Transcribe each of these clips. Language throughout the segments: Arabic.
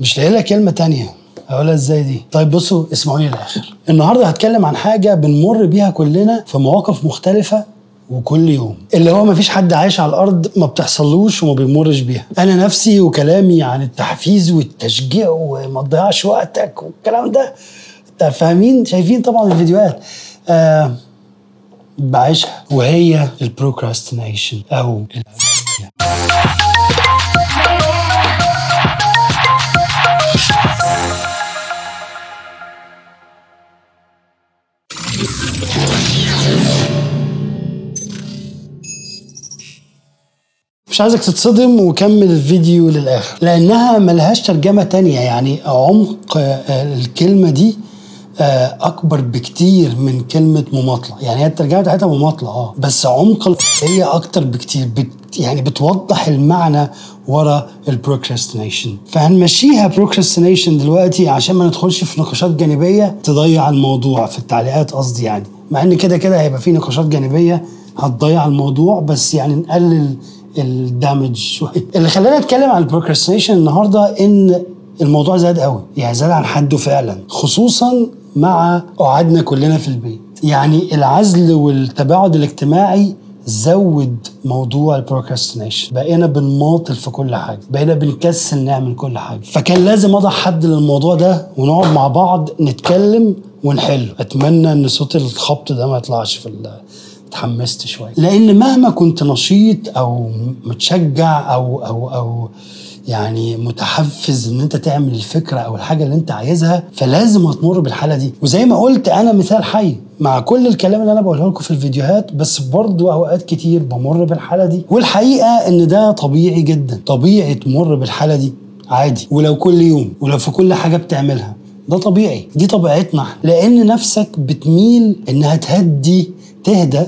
مش لاقي لها كلمة تانية. اقولها إزاي دي؟ طيب بصوا اسمعوني للآخر. النهارده هتكلم عن حاجة بنمر بيها كلنا في مواقف مختلفة وكل يوم. اللي هو مفيش حد عايش على الأرض ما بتحصلوش وما بيمرش بيها. أنا نفسي وكلامي عن التحفيز والتشجيع وما تضيعش وقتك والكلام ده. أنت فاهمين؟ شايفين طبعا الفيديوهات. آه بعيشها. وهي البروكراستينيشن أو مش عايزك تتصدم وكمل الفيديو للآخر لأنها ملهاش ترجمة تانية يعني عمق آه، الكلمة دي آه، أكبر بكتير من كلمة مماطلة. يعني هي الترجمة بتاعتها مماطلة آه بس عمق هي أكتر بكتير بت يعني بتوضح المعنى ورا ال procrastination فهنمشيها procrastination دلوقتي عشان ما ندخلش في نقاشات جانبية تضيع الموضوع في التعليقات قصدي يعني. مع إن كده كده هيبقى في نقاشات جانبية هتضيع الموضوع بس يعني نقلل ال damage شوية. اللي خلاني أتكلم عن ال procrastination النهارده إن الموضوع زاد قوي يعني زاد عن حده فعلا خصوصا مع قعدنا كلنا في البيت. يعني العزل والتباعد الاجتماعي زود موضوع ال procrastination بقينا بنماطل في كل حاجة بقينا بنكسل نعمل كل حاجة. فكان لازم اضع حد للموضوع ده ونقعد مع بعض نتكلم ونحله. أتمنى إن صوت الخبط ده ما يطلعش في اتحمست شوية. لأن مهما كنت نشيط أو متشجع أو أو أو يعني متحفز إن أنت تعمل الفكرة أو الحاجة اللي أنت عايزها فلازم هتمر بالحالة دي. وزي ما قلت أنا مثال حي مع كل الكلام اللي أنا بقوله لكم في الفيديوهات بس برضو أوقات كتير بمر بالحالة دي. والحقيقة إن ده طبيعي جدا. طبيعي تمر بالحالة دي عادي. ولو كل يوم ولو في كل حاجة بتعملها. ده طبيعي. دي طبيعتنا لأن نفسك بتميل إنها تهدي تهدى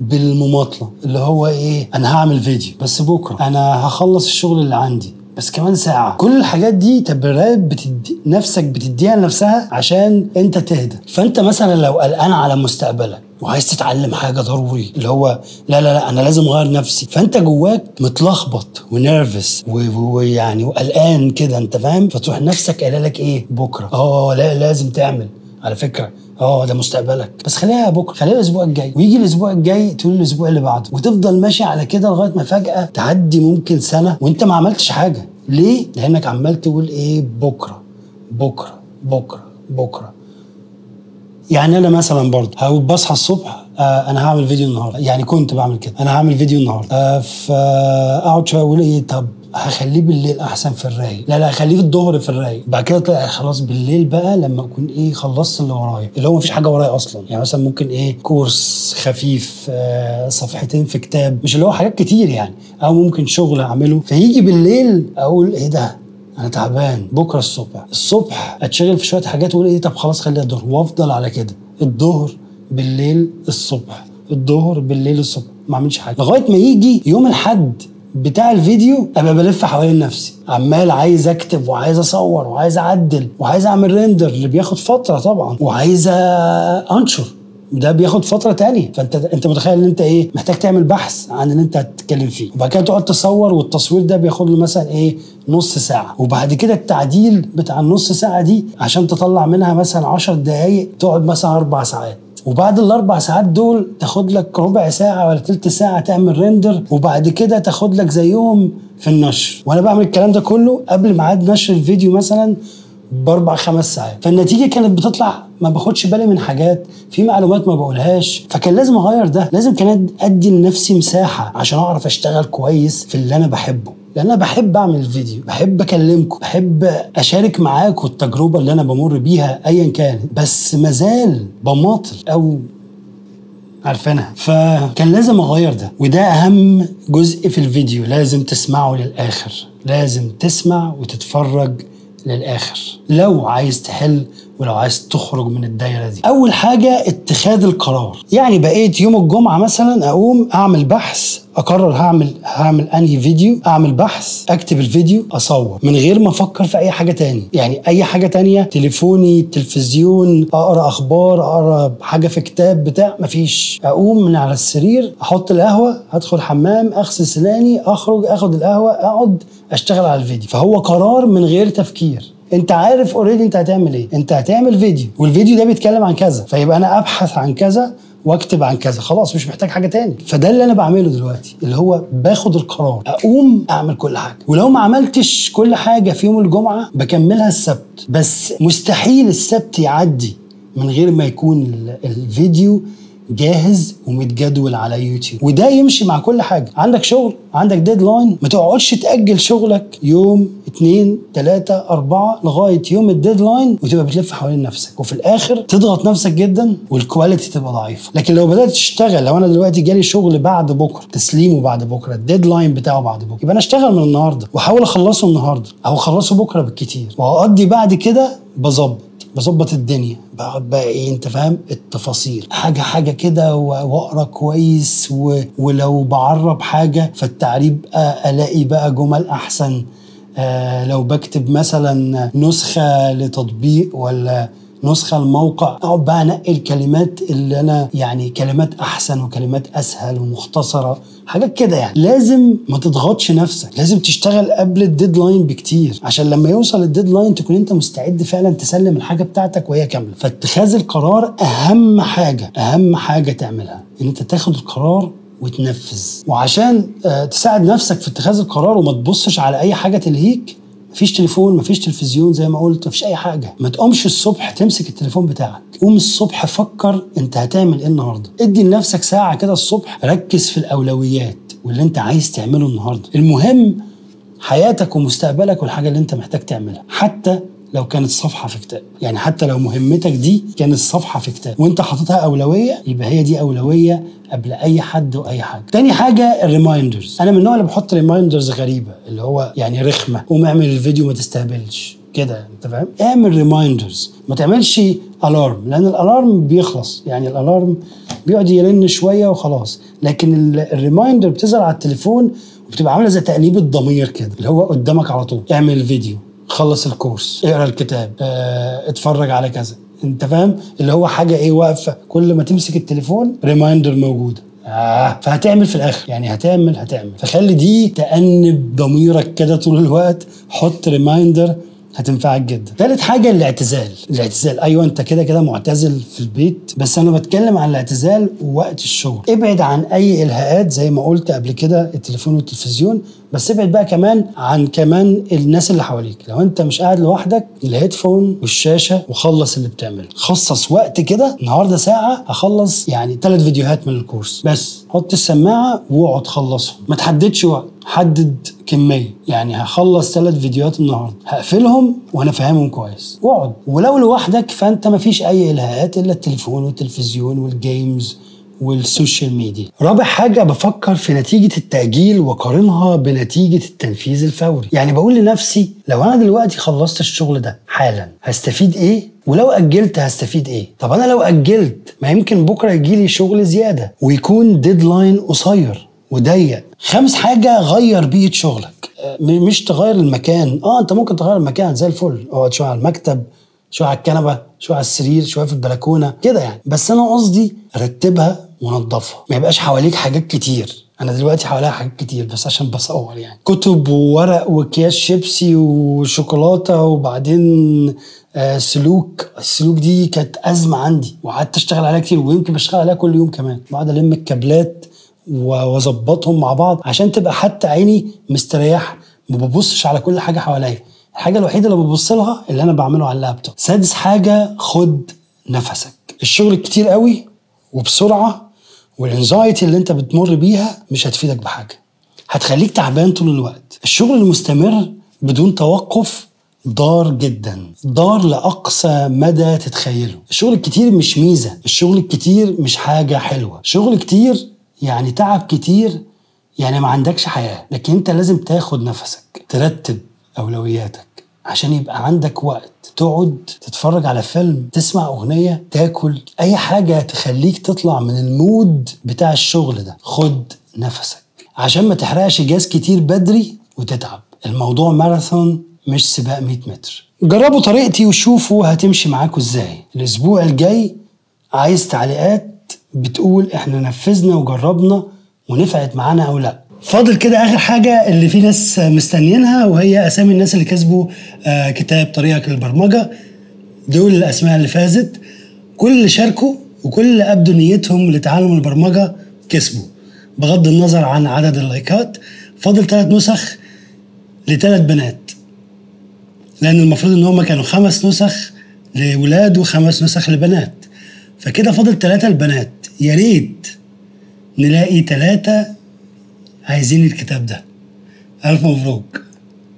بالمماطلة اللي هو إيه أنا هعمل فيديو بس بكرة أنا هخلص الشغل اللي عندي بس كمان ساعة. كل الحاجات دي تبريرات بتدي نفسك بتديها لنفسها عشان أنت تهدى. فأنت مثلا لو قلقان على مستقبلك وعايز تتعلم حاجة ضروري اللي هو لا لا لا أنا لازم أغير نفسي فأنت جواك متلخبط ونيرفس ويعني وقلقان كده أنت فاهم؟ فتروح نفسك قايلة لك إيه بكرة. آه لا لازم تعمل. على فكرة آه ده مستقبلك. بس خليها بكرة خليها الأسبوع الجاي. ويجي الأسبوع الجاي تقول الأسبوع اللي بعده. وتفضل ماشي على كده لغاية ما فجأة تعدي ممكن سنة وأنت ما عملتش حاجة. ليه؟ لأنك عمال تقول إيه؟ بكرة بكرة بكرة بكرة. يعني أنا مثلا برضه بصحى الصبح آه أنا هعمل فيديو النهارده. يعني كنت بعمل كده. أنا هعمل فيديو النهارده. آه فاقعد شوية أقول إيه؟ طب هخليه بالليل أحسن في الرايق. لا لا هخليه في الظهر في الرايق. بعد كده طلع خلاص بالليل بقى لما أكون إيه خلصت اللي ورايا. اللي هو مفيش حاجة ورايا أصلا. يعني مثلا ممكن إيه كورس خفيف آه صفحتين في كتاب. مش اللي هو حاجات كتير يعني. أو ممكن شغل أعمله. فيجي بالليل أقول إيه ده؟ أنا تعبان. بكرة الصبح. الصبح أتشغل في شوية حاجات وأقول إيه طب خلاص خليها الظهر. وأفضل على كده. الظهر بالليل الصبح. الظهر بالليل الصبح. ما أعملش حاجة. لغاية ما يجي يوم الحد بتاع الفيديو ابقى بلف حوالين نفسي عمال عايز أكتب وعايز أصور وعايز أعدل وعايز أعمل ريندر اللي بياخد فترة طبعا وعايز أنشر. ده بياخد فترة تانية. فأنت أنت متخيل إن أنت إيه محتاج تعمل بحث عن اللي أنت هتتكلم فيه. وبعد كده تقعد تصور والتصوير ده بياخد له مثلا إيه نص ساعة. وبعد كده التعديل بتاع النص ساعة دي عشان تطلع منها مثلا 10 دقائق تقعد مثلا أربع ساعات. وبعد الأربع ساعات دول تاخد لك ربع ساعة ولا تلت ساعة تعمل ريندر وبعد كده تاخد لك زيهم في النشر. وأنا بعمل الكلام ده كله قبل ميعاد نشر الفيديو مثلا بأربع خمس ساعات. فالنتيجة كانت بتطلع ما باخدش بالي من حاجات في معلومات ما بقولهاش. فكان لازم أغير ده لازم كان أدي لنفسي مساحة عشان أعرف أشتغل كويس في اللي أنا بحبه. لأن أنا بحب أعمل فيديو بحب أكلمكم بحب أشارك معاكم التجربة اللي أنا بمر بيها ايا كانت. بس مازال بماطل أو عارفينها. فكان لازم أغير ده وده أهم جزء في الفيديو. لازم تسمعه للآخر لازم تسمع وتتفرج للآخر. لو عايز تحل ولو عايز تخرج من الدايرة دي. أول حاجة اتخاذ القرار. يعني بقيت يوم الجمعة مثلا أقوم أعمل بحث أقرر هعمل هعمل أنهي فيديو أعمل بحث أكتب الفيديو أصور. من غير ما أفكر في أي حاجة تاني. يعني أي حاجة تانية تليفوني تلفزيون أقرأ أخبار أقرأ حاجة في كتاب بتاع مفيش. أقوم من على السرير أحط القهوة أدخل حمام أغسل سناني أخرج أخد القهوة أقعد أشتغل على الفيديو. فهو قرار من غير تفكير. انت عارف اوريدي انت هتعمل إيه. انت هتعمل فيديو والفيديو ده بيتكلم عن كذا فيبقى أنا ابحث عن كذا واكتب عن كذا. خلاص مش محتاج حاجة تاني. فده اللي أنا بعمله دلوقتي اللي هو باخد القرار أقوم أعمل كل حاجة. ولو ما عملتش كل حاجة في يوم الجمعة بكملها السبت. بس مستحيل السبت يعدي من غير ما يكون ال- الفيديو جاهز ومتجدول على يوتيوب. وده يمشي مع كل حاجة. عندك شغل عندك deadline ما تقعدش تأجل شغلك يوم اتنين تلاتة أربعة لغاية يوم ال deadline وتبقى بتلف حوالين نفسك. وفي الآخر تضغط نفسك جدا وال quality تبقى ضعيفة لكن لو بدأت تشتغل لو أنا دلوقتي جالي شغل بعد بكرة تسليمه بعد بكرة ال deadline بتاعه بعد بكرة يبقى أنا أشتغل من النهاردة وأحاول أخلصه النهاردة أو أخلصه بكرة بالكتير. وأقضي بعد كده بظبط. بظبط الدنيا. بقعد بقى إيه أنت فاهم؟ التفاصيل. حاجة حاجة كده وأقرأ كويس و... ولو بعرب حاجة فالتعريب ألاقي بقى جمل أحسن. آه لو بكتب مثلا نسخة لتطبيق ولا نسخة الموقع اقعد بقى انقي الكلمات اللي أنا يعني كلمات أحسن وكلمات أسهل ومختصرة حاجات كده يعني. لازم ما تضغطش نفسك لازم تشتغل قبل ال deadline بكتير عشان لما يوصل ال deadline تكون أنت مستعد فعلا تسلم الحاجة بتاعتك وهي كاملة. فاتخاذ القرار أهم حاجة أهم حاجة تعملها إن أنت تاخد القرار وتنفذ. وعشان آه، تساعد نفسك في اتخاذ القرار وما تبصش على أي حاجة تلهيك مفيش تليفون مفيش تلفزيون زي ما قلت مفيش أي حاجة. ما تقومش الصبح تمسك التليفون بتاعك. قوم الصبح فكر أنت هتعمل إيه النهارده. ادي لنفسك ساعة كده الصبح ركز في الأولويات واللي أنت عايز تعمله النهارده. المهم حياتك ومستقبلك والحاجة اللي أنت محتاج تعملها. حتى لو كانت صفحة في كتاب. يعني حتى لو مهمتك دي كانت صفحة في كتاب. وأنت حاططها أولوية يبقى هي دي أولوية قبل أي حد وأي حاجة. تاني حاجة ال reminders أنا من النوع اللي بحط reminders غريبة اللي هو يعني رخمة. قوم اعمل الفيديو ما تستهبلش. كده أنت فاهم؟ اعمل reminders ما تعملش alarm لأن ال alarm بيخلص. يعني ال alarm بيقعد يرن شوية وخلاص. لكن ال- ال reminder بتظهر على التليفون وبتبقى عاملة زي تأنيب الضمير كده اللي هو قدامك على طول. اعمل الفيديو خلص ال course اقرأ الكتاب آه اتفرج على كذا. انت فاهم؟ اللي هو حاجة إيه واقفة. كل ما تمسك التليفون reminder موجوده آه. فهتعمل في الآخر. يعني هتعمل هتعمل. فخلي دي تأنب ضميرك كده طول الوقت. حط reminder هتنفعك جدا. ثالث حاجة الاعتزال. الاعتزال. أيوه أنت كده كده معتزل في البيت. بس أنا بتكلم عن الاعتزال وقت الشغل. ابعد عن أي إلهاءات. زي ما قلت قبل كده التليفون والتلفزيون. بس ابعد بقى كمان عن كمان الناس اللي حواليك. لو انت مش قاعد لوحدك ال headphone والشاشة وخلص اللي بتعمله. خصص وقت كده النهارده ساعة هخلص يعني ثلاث فيديوهات من ال course. بس حط السماعة واقعد خلصهم. ما تحددش وقت حدد كمية. يعني هخلص ثلاث فيديوهات النهارده. هقفلهم وأنا فاهمهم كويس. واقعد. ولو لوحدك فأنت ما فيش أي إلهاءات إلا التليفون والتلفزيون وال games وال social media. رابع حاجة بفكر في نتيجة التأجيل وقارنها بنتيجة التنفيذ الفوري. يعني بقول لنفسي لو أنا دلوقتي خلصت الشغل ده حالا هستفيد إيه؟ ولو أجلت هستفيد إيه؟ طب أنا لو أجلت ما يمكن بكرة يجيلي شغل زيادة ويكون deadline قصير وضيق. خامس حاجة غير بيئة شغلك. آه، مش تغير المكان. آه أنت ممكن تغير المكان زي الفل. اقعد شوية على المكتب شوية على الكنبة شوية على السرير شوية في البلكونة كده يعني. بس أنا قصدي رتبها ونظفها ما يبقاش حواليك حاجات كتير. أنا دلوقتي حواليا حاجات كتير بس عشان بصور يعني. كتب وورق وأكياس شيبسي وشوكولاتة وبعدين آه سلوك. السلوك دي كانت أزمة عندي وقعدت أشتغل عليها كتير ويمكن بشتغل عليها كل يوم كمان. بقعد ألم الكابلات وأظبطهم مع بعض عشان تبقى حتى عيني مستريحة. ما ببصش على كل حاجة حواليا. الحاجة الوحيدة اللي ببص لها اللي أنا بعمله على اللابتوب. سادس حاجة خد نفسك. الشغل كتير قوي وبسرعة والانزايتي اللي انت بتمر بيها مش هتفيدك بحاجة. هتخليك تعبان طول الوقت. الشغل المستمر بدون توقف ضار جدا. ضار لأقصى مدى تتخيله. الشغل الكتير مش ميزة. الشغل الكتير مش حاجة حلوة. شغل كتير يعني تعب كتير يعني ما عندكش حياة. لكن انت لازم تاخد نفسك. ترتب أولوياتك. عشان يبقى عندك وقت تقعد تتفرج على فيلم تسمع أغنية تاكل أي حاجة تخليك تطلع من المود بتاع الشغل ده. خد نفسك. عشان ما تحرقش جاز كتير بدري وتتعب. الموضوع ماراثون مش سباق 100 متر. جربوا طريقتي وشوفوا هتمشي معاكم إزاي. الأسبوع الجاي عايز تعليقات بتقول إحنا نفذنا وجربنا ونفعت معانا أو لأ. فاضل كده آخر حاجة اللي في ناس مستنيينها وهي أسامي الناس اللي كسبوا آه، كتاب طريقك للبرمجة. دول الأسماء اللي فازت. كل اللي شاركوا وكل اللي أبدوا نيتهم لتعلم البرمجة كسبوا بغض النظر عن عدد اللايكات. فاضل ثلاث نسخ لثلاث بنات لأن المفروض إن هما كانوا خمس نسخ لولاد وخمس نسخ لبنات. فكده فاضل ثلاثة البنات. يا ريت نلاقي ثلاثة عايزين الكتاب ده. ألف مبروك.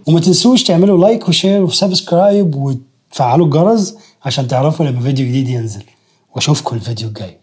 وما تنسوش تعملوا like و share و subscribe وتفعلوا الجرس عشان تعرفوا لما فيديو جديد ينزل. وأشوفكم الفيديو الجاي.